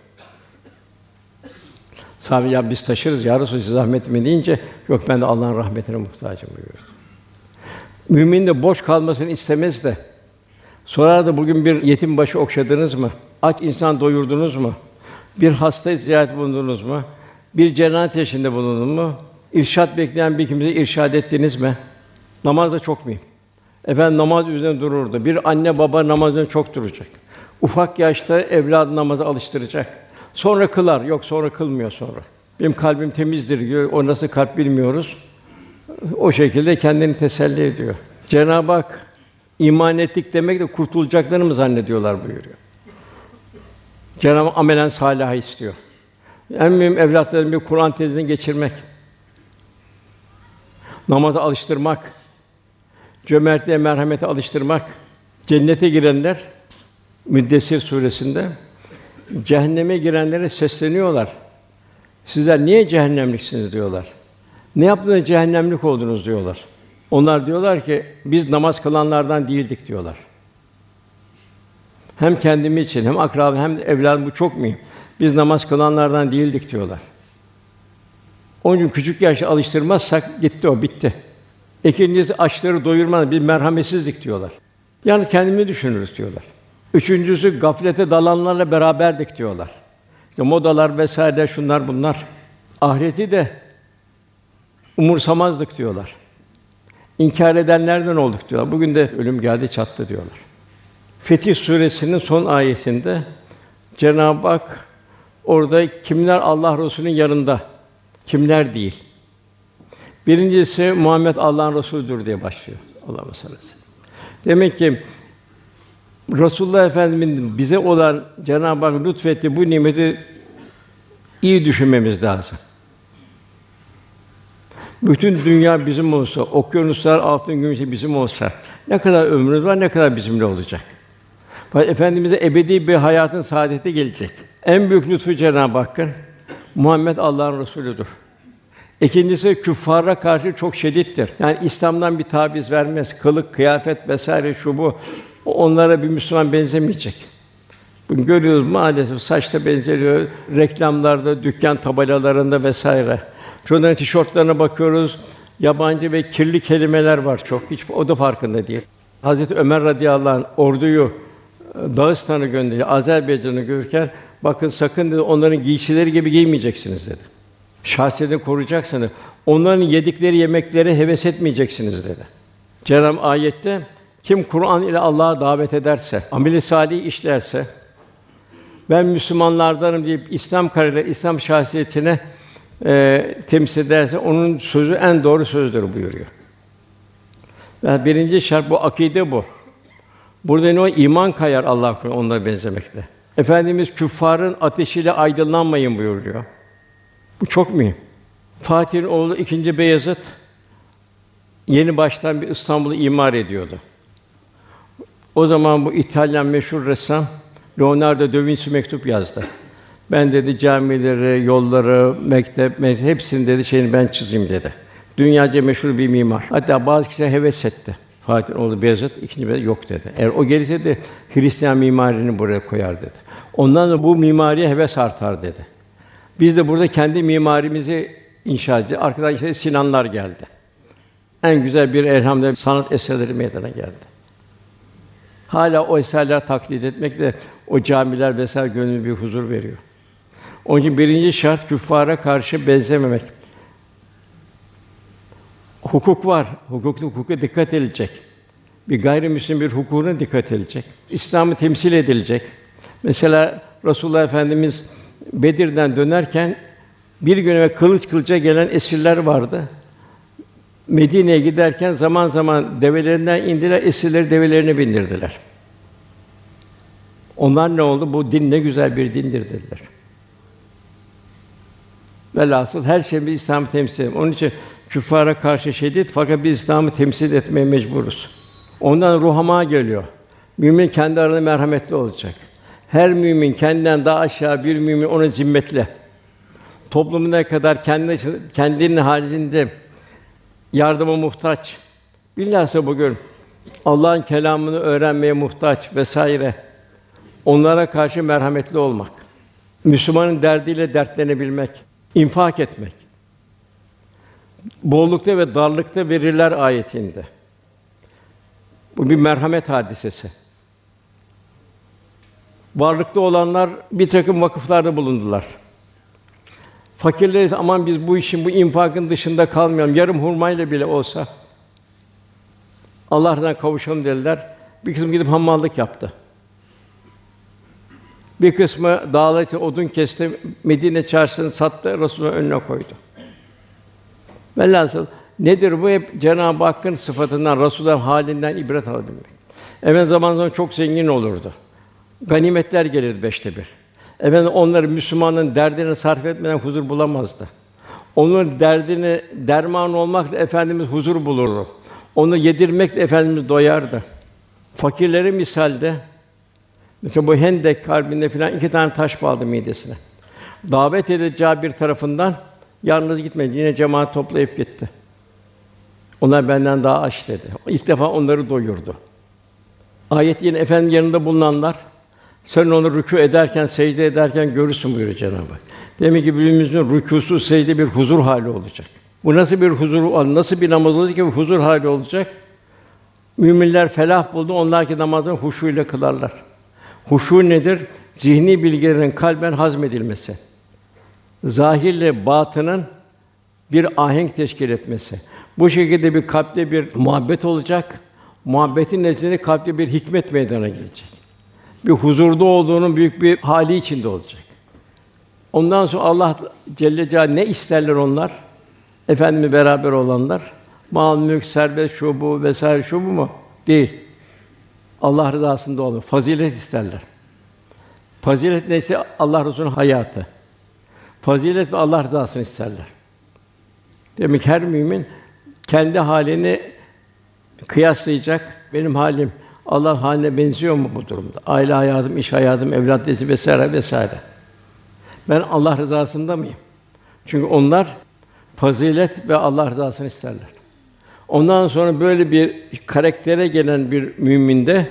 Sahabe ya biz taşırız ya Resulallah siz zahmet mi deyince yok ben de Allah'ın rahmetine muhtacım buyurdu. Mümin de boş kalmasını istemez de Sorar da bugün bir yetim başı okşadınız mı? Aç insan doyurdunuz mu? Bir hasta ziyaret bulundunuz mu? Bir cenazet yaşında bulundunuz mu? İrşad bekleyen bir kimseye irşad ettiniz mi? Namazda çok mühim. Efendim namaz üzerine dururdu. Bir anne baba namaz üzerine çok duracak. Ufak yaşta evladı namaza alıştıracak. Sonra kılar. Yok sonra kılmıyor sonra. Benim kalbim temizdir diyor. O nasıl kalp bilmiyoruz. O şekilde kendini teselli ediyor. Cenab-ı Hak iman ettik demek de kurtulacaklarını mı zannediyorlar buyuruyor. Cenab-ı Hak amelen salih istiyor. En mühim evlatların bir Kur'an tezini geçirmek. Namaza alıştırmak. Cömertliğe, merhamete alıştırmak. Cennete girenler Müddessir suresinde cehenneme girenlere sesleniyorlar. Sizler niye cehennemliksiniz diyorlar. Ne yaptınız cehennemlik oldunuz diyorlar. Onlar diyorlar ki biz namaz kılanlardan değildik diyorlar. Hem kendimi için hem akrabam hem evladım bu çok mühim. Biz namaz kılanlardan değildik diyorlar. Onun için küçük yaşta alıştırmazsak gitti o bitti. İkincisi açları doyurmanın bir merhametsizlik diyorlar. Yani kendimi düşünürüz diyorlar. Üçüncüsü gaflete dalanlarla beraberdik diyorlar. İşte modalar vesaire şunlar bunlar. Ahireti de umursamazdık diyorlar. İnkar edenlerden olduk diyorlar. Bugün de ölüm geldi çattı diyorlar. Fetih suresinin son ayetinde Cenab-ı Hak orada kimler Allah Resulü'nün yanında, kimler değil. Birincisi Muhammed Allah'ın Resulüdür diye başlıyor. Allah sallallahu Demek ki Resulullah Efendimiz'in bize olan Cenab-ı Hak lütfetti bu nimeti iyi düşünmemiz lazım. Bütün dünya bizim olsa, okyanuslar, altın, gümüş bizim olsa ne kadar ömrümüz var, ne kadar bizimle olacak? Efendimize ebedi bir hayatın saadeti gelecek. En büyük lütfu Cenab-ı Hakk'ın Muhammed Allah'ın Resulüdür. İkincisi küffara karşı çok şedittir. Yani İslam'dan bir tabiz vermez. Kılık, kıyafet vesaire şu bu onlara bir Müslüman benzemeyecek. Bugün görüyoruz maalesef saçta benzeriyor, reklamlarda, dükkan tabelalarında vesaire. Çoğunların tişörtlerine bakıyoruz. Yabancı ve kirli kelimeler var çok. Hiç o da farkında değil. Hazreti Ömer radıyallahu anh orduyu Dağıstan'a gönderdi. Azerbaycan'ı görürken bakın sakın dedi onların giysileri gibi giymeyeceksiniz dedi. Şahsiyetini koruyacaksınız. Onların yedikleri yemekleri heves etmeyeceksiniz dedi. Cenab-ı ayette kim Kur'an ile Allah'a davet ederse, ameli salih işlerse, ben Müslümanlardanım deyip İslam kariyer, İslam şahsiyetine e, temsil ederse onun sözü en doğru sözdür buyuruyor. Yani birinci şart bu akide bu. Burada ne o iman kayar Allah onlara benzemekle. Efendimiz küffarın ateşiyle aydınlanmayın buyuruyor. Bu çok mühim. Fatih'in oğlu ikinci Beyazıt yeni baştan bir İstanbul'u imar ediyordu. O zaman bu İtalyan meşhur ressam Leonardo da Vinci mektup yazdı. Ben dedi camileri, yolları, mektep, mektep hepsini dedi şeyini ben çizeyim dedi. Dünyaca meşhur bir mimar. Hatta bazı kişiler heves etti. Fatih oğlu Beyazıt ikinci Beyazıt yok dedi. Eğer o gelirse de Hristiyan mimarini buraya koyar dedi. Ondan da bu mimariye heves artar dedi. Biz de burada kendi mimarimizi inşa edeceğiz. Arkadan işte Sinanlar geldi. En güzel bir elhamdülillah sanat eserleri meydana geldi. Hala o eserler taklit etmek de o camiler vesaire gönül bir huzur veriyor. Onun için birinci şart küffara karşı benzememek. Hukuk var. Hukuk hukuka dikkat edilecek. Bir gayrimüslim bir hukukuna dikkat edilecek. İslam'ı temsil edilecek. Mesela Resulullah Efendimiz Bedir'den dönerken bir güne kılıç kılıca gelen esirler vardı. Medine'ye giderken zaman zaman develerinden indiler, esirleri develerine bindirdiler. Onlar ne oldu? Bu din ne güzel bir dindir dediler. Velhasıl her şey bir İslam'ı temsil ediyor. Onun için küffara karşı şiddet fakat biz İslam'ı temsil etmeye mecburuz. Ondan ruhama geliyor. Mümin kendi aralarında merhametli olacak. Her mümin kendinden daha aşağı bir mümin ona zimmetli. Toplumuna kadar kendi kendinin haricinde yardıma muhtaç. Bilhassa bugün Allah'ın kelamını öğrenmeye muhtaç vesaire. Onlara karşı merhametli olmak. Müslümanın derdiyle dertlenebilmek, infak etmek. Bollukta ve darlıkta verirler ayetinde. Bu bir merhamet hadisesi. Varlıkta olanlar bir takım vakıflarda bulundular. Fakirler aman biz bu işin bu infakın dışında kalmayalım. Yarım hurmayla bile olsa Allah'tan kavuşalım dediler. Bir kısım gidip hamallık yaptı. Bir kısmı dağlıkta odun kesti, Medine çarşısını sattı, Resulullah'ın önüne koydu. Velhasıl nedir bu? Hep Cenab-ı Hakk'ın sıfatından, Resulullah'ın halinden ibret alabilmek. Efendim zaman zaman çok zengin olurdu. Ganimetler gelirdi beşte bir. Efendim onları Müslümanın derdine sarf etmeden huzur bulamazdı. Onun derdini derman olmakla efendimiz huzur bulurdu. Onu yedirmekle efendimiz doyardı. Fakirleri misalde mesela bu Hendek harbinde filan iki tane taş bağladı midesine. Davet edeceği bir tarafından yalnız gitmedi. Yine cemaat toplayıp gitti. Onlar benden daha aç dedi. İlk defa onları doyurdu. Ayet yine efendim yanında bulunanlar sen onu rükû ederken, secde ederken görürsün buyuruyor Cenab-ı Hak. Demek ki birimizin rükûsu, secde bir huzur hali olacak. Bu nasıl bir huzur, nasıl bir namaz olacak ki huzur hali olacak? Müminler felah buldu, onlar ki namazını huşu ile kılarlar. Huşu nedir? Zihni bilgilerin kalben hazmedilmesi. Zahirle batının bir ahenk teşkil etmesi. Bu şekilde bir kalpte bir muhabbet olacak. Muhabbetin neticesinde kalpte bir hikmet meydana gelecek bir huzurda olduğunun büyük bir hali içinde olacak. Ondan sonra Allah Celle Celaluhu ne isterler onlar? Efendimle beraber olanlar mal, mülk, servet, şu bu vesaire şu bu mu? Değil. Allah rızasında olur. Fazilet isterler. Fazilet neyse Allah Resulü'nün hayatı. Fazilet ve Allah rızasını isterler. Demek her mümin kendi halini kıyaslayacak. Benim halim Allah haline benziyor mu bu durumda? Aile hayatım, iş hayatım, evlat dizi vesaire vesaire. Ben Allah rızasında mıyım? Çünkü onlar fazilet ve Allah rızasını isterler. Ondan sonra böyle bir karaktere gelen bir müminde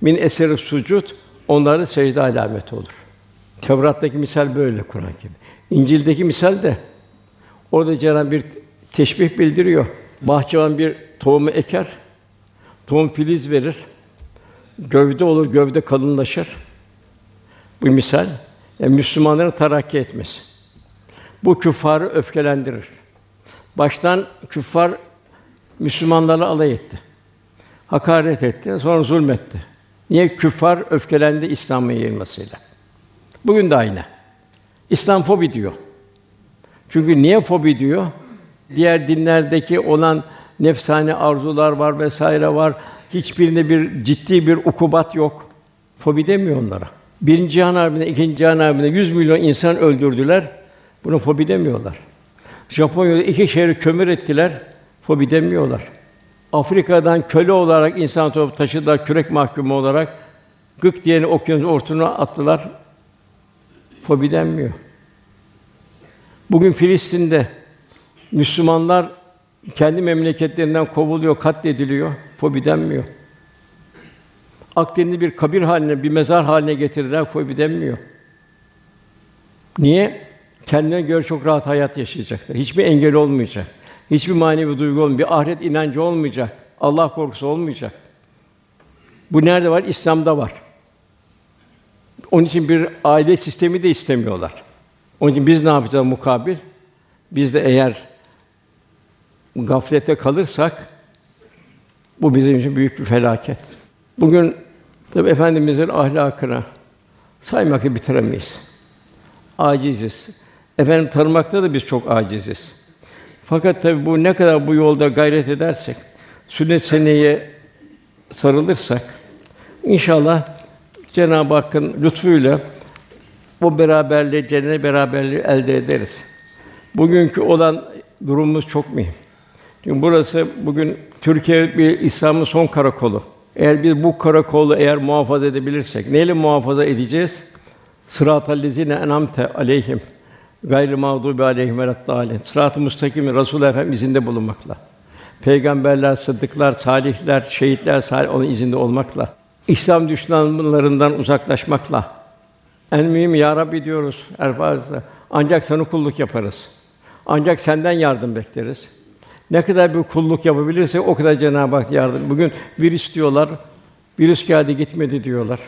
min eseri sucud onların secde alameti olur. Tevrat'taki misal böyle Kur'an gibi. İncil'deki misal de orada Cenab-ı bir teşbih bildiriyor. Bahçıvan bir tohumu eker, tohum filiz verir gövde olur, gövde kalınlaşır. Bu misal yani Müslümanların terakki etmesi. Bu küffarı öfkelendirir. Baştan küffar Müslümanlarla alay etti. Hakaret etti, sonra zulmetti. Niye küffar öfkelendi İslam'ın yayılmasıyla? Bugün de aynı. İslam fobi diyor. Çünkü niye fobi diyor? Diğer dinlerdeki olan nefsani arzular var vesaire var. Hiçbirinde bir ciddi bir ukubat yok. Fobi demiyor onlara. Birinci Cihan Harbi'nde, ikinci Cihan Harbi'nde 100 milyon insan öldürdüler. Bunu fobi demiyorlar. Japonya'da iki şehri kömür ettiler. Fobi demiyorlar. Afrika'dan köle olarak insan toplayıp taşıdılar kürek mahkumu olarak. Gık diyeni okyanus ortasına attılar. Fobi denmiyor. Bugün Filistin'de Müslümanlar kendi memleketlerinden kovuluyor, katlediliyor, fobi denmiyor. Akdeniz'i bir kabir haline, bir mezar haline getirirler, fobi denmiyor. Niye? Kendine göre çok rahat hayat yaşayacaklar. Hiçbir engel olmayacak. Hiçbir manevi duygu olmayacak. Bir ahiret inancı olmayacak. Allah korkusu olmayacak. Bu nerede var? İslam'da var. Onun için bir aile sistemi de istemiyorlar. Onun için biz ne yapacağız mukabil? Biz de eğer gaflette kalırsak bu bizim için büyük bir felaket. Bugün tabi efendimizin ahlakına saymakla bitiremeyiz. Aciziz. Efendim tanımakta da biz çok aciziz. Fakat tabi bu ne kadar bu yolda gayret edersek, sünnet seneye sarılırsak inşallah Cenab-ı Hakk'ın lütfuyla o beraberliği, cennet beraberliği elde ederiz. Bugünkü olan durumumuz çok mühim. Çünkü burası bugün Türkiye bir İslam'ın son karakolu. Eğer biz bu karakolu eğer muhafaza edebilirsek, neyle muhafaza edeceğiz? Sıratal lezine enamte aleyhim gayrı mağdubi aleyhim veleddâlin. Sırat-ı müstakim Resul Efendimiz izinde bulunmakla. Peygamberler, sıddıklar, salihler, şehitler salih onun izinde olmakla. İslam düşmanlarından uzaklaşmakla. En mühim ya Rabbi diyoruz Erfaz'da. Ancak sana kulluk yaparız. Ancak senden yardım bekleriz. Ne kadar bir kulluk yapabilirsek o kadar Cenab-ı Hak yardım. Bugün virüs diyorlar. Virüs geldi gitmedi diyorlar.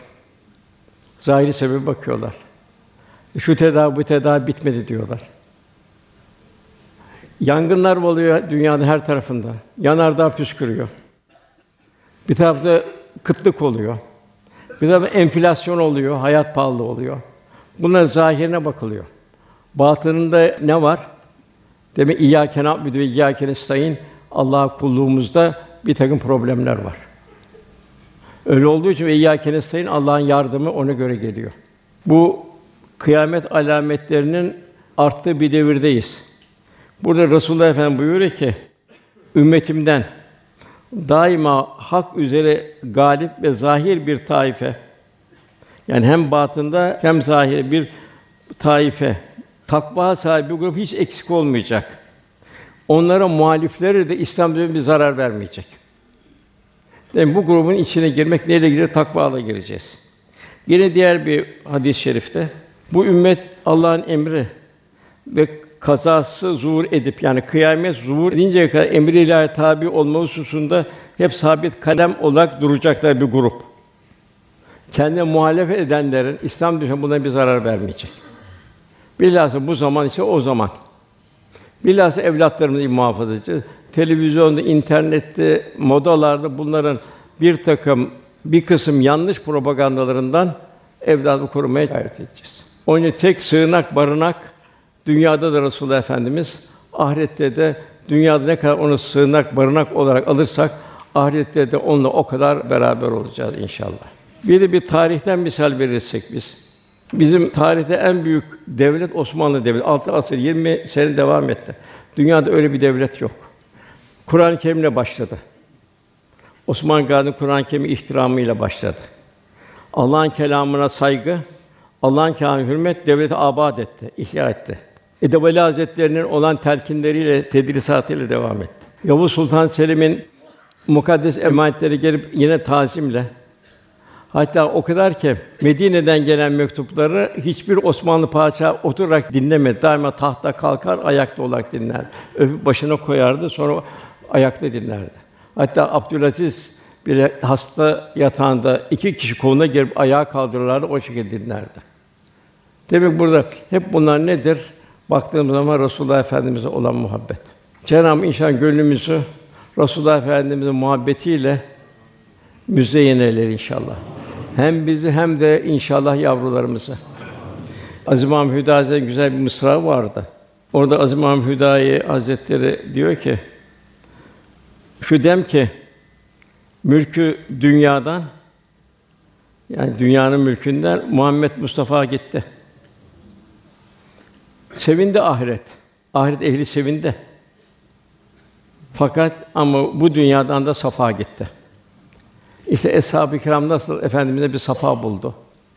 Zahiri sebebi bakıyorlar. Şu tedavi bu tedavi bitmedi diyorlar. Yangınlar oluyor dünyanın her tarafında. Yanardağ püskürüyor. Bir tarafta kıtlık oluyor. Bir tarafta enflasyon oluyor, hayat pahalı oluyor. Bunların zahirine bakılıyor. Batınında ne var? Demek İyyâke na'budu ve İyyâke nestaîn Allah'a kulluğumuzda bir takım problemler var. Öyle olduğu için ve İyyâke nestaîn Allah'ın yardımı ona göre geliyor. Bu kıyamet alametlerinin arttığı bir devirdeyiz. Burada Resulullah Efendimiz buyuruyor ki ümmetimden daima hak üzere galip ve zahir bir taife yani hem batında hem zahir bir taife takva sahibi bir grup hiç eksik olmayacak. Onlara muhalifleri de İslam bir zarar vermeyecek. Yani bu grubun içine girmek neyle girecek? Takvayla gireceğiz. Yine diğer bir hadis-i şerifte bu ümmet Allah'ın emri ve kazası zuhur edip yani kıyamet zuhur edinceye kadar emri ilahi tabi olma hususunda hep sabit kalem olarak duracaklar bir grup. Kendine muhalefet edenlerin İslam düşmanı buna bir zarar vermeyecek. Bilhassa bu zaman ise o zaman. Bilhassa evlatlarımızı muhafaza edeceğiz. Televizyonda, internette, modalarda bunların bir takım bir kısım yanlış propagandalarından evladı korumaya gayret edeceğiz. Onun için tek sığınak, barınak dünyada da Resulullah Efendimiz, ahirette de dünyada ne kadar onu sığınak, barınak olarak alırsak ahirette de onunla o kadar beraber olacağız inşallah. Bir de bir tarihten misal verirsek biz. Bizim tarihte en büyük devlet Osmanlı Devleti. 6 asır 20 sene devam etti. Dünyada öyle bir devlet yok. Kur'an-ı Kerim'le başladı. Osman Gazi Kur'an-ı Kerim ihtiramıyla başladı. Allah'ın kelamına saygı, Allah'ın kelamına hürmet devleti abad etti, ihya etti. Edebali Hazretlerinin olan telkinleriyle, tedrisatıyla devam etti. Yavuz Sultan Selim'in mukaddes emanetleri gelip yine tazimle Hatta o kadar ki Medine'den gelen mektupları hiçbir Osmanlı padişahı oturarak dinlemedi. Daima tahta kalkar, ayakta olarak dinler. Öpüp başına koyardı, sonra ayakta dinlerdi. Hatta Abdülaziz bile hasta yatağında iki kişi koluna girip ayağa kaldırırlardı, o şekilde dinlerdi. Demek burada hep bunlar nedir? Baktığımız zaman Resulullah Efendimize olan muhabbet. Cenab-ı inşallah gönlümüzü Resulullah Efendimizin muhabbetiyle müzeyyen eyler inşallah. Hem bizi hem de inşallah yavrularımızı. Aziz İmam Hüda Hazretleri güzel bir mısra vardı. Orada Aziz İmam Hüdayi Hazretleri diyor ki şu dem ki mülkü dünyadan yani dünyanın mülkünden Muhammed Mustafa gitti. Sevindi ahiret. Ahiret ehli sevindi. Fakat ama bu dünyadan da safa gitti. İşte eshab-ı kiram nasıl efendimize bir safa buldu.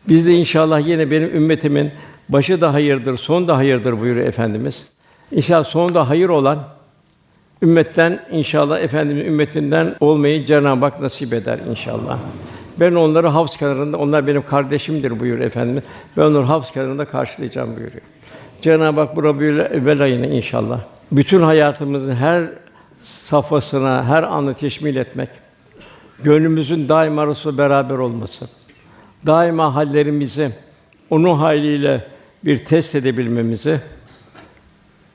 Biz de inşallah yine benim ümmetimin başı da hayırdır, son da hayırdır buyuruyor efendimiz. İnşallah son da hayır olan ümmetten inşallah efendimiz ümmetinden olmayı Cenab-ı Hak nasip eder inşallah. Ben onları havz kenarında, onlar benim kardeşimdir buyuruyor efendimiz. Ben onları havz kenarında karşılayacağım buyuruyor. Cenab-ı Hak bu Rabiül Evvel ayını inşallah bütün hayatımızın her safhasına, her anı teşmil etmek, gönlümüzün daima Resul beraber olması, daima hallerimizi onun haliyle bir test edebilmemizi,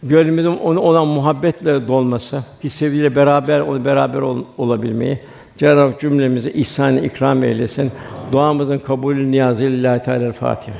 gönlümüzün onu olan muhabbetle dolması, bir sevgiyle beraber onu beraber ol, olabilmeyi Cenab-ı Hak cümlemize ihsan ikram eylesin. Duamızın kabulü niyazı lillahi teala Fatiha.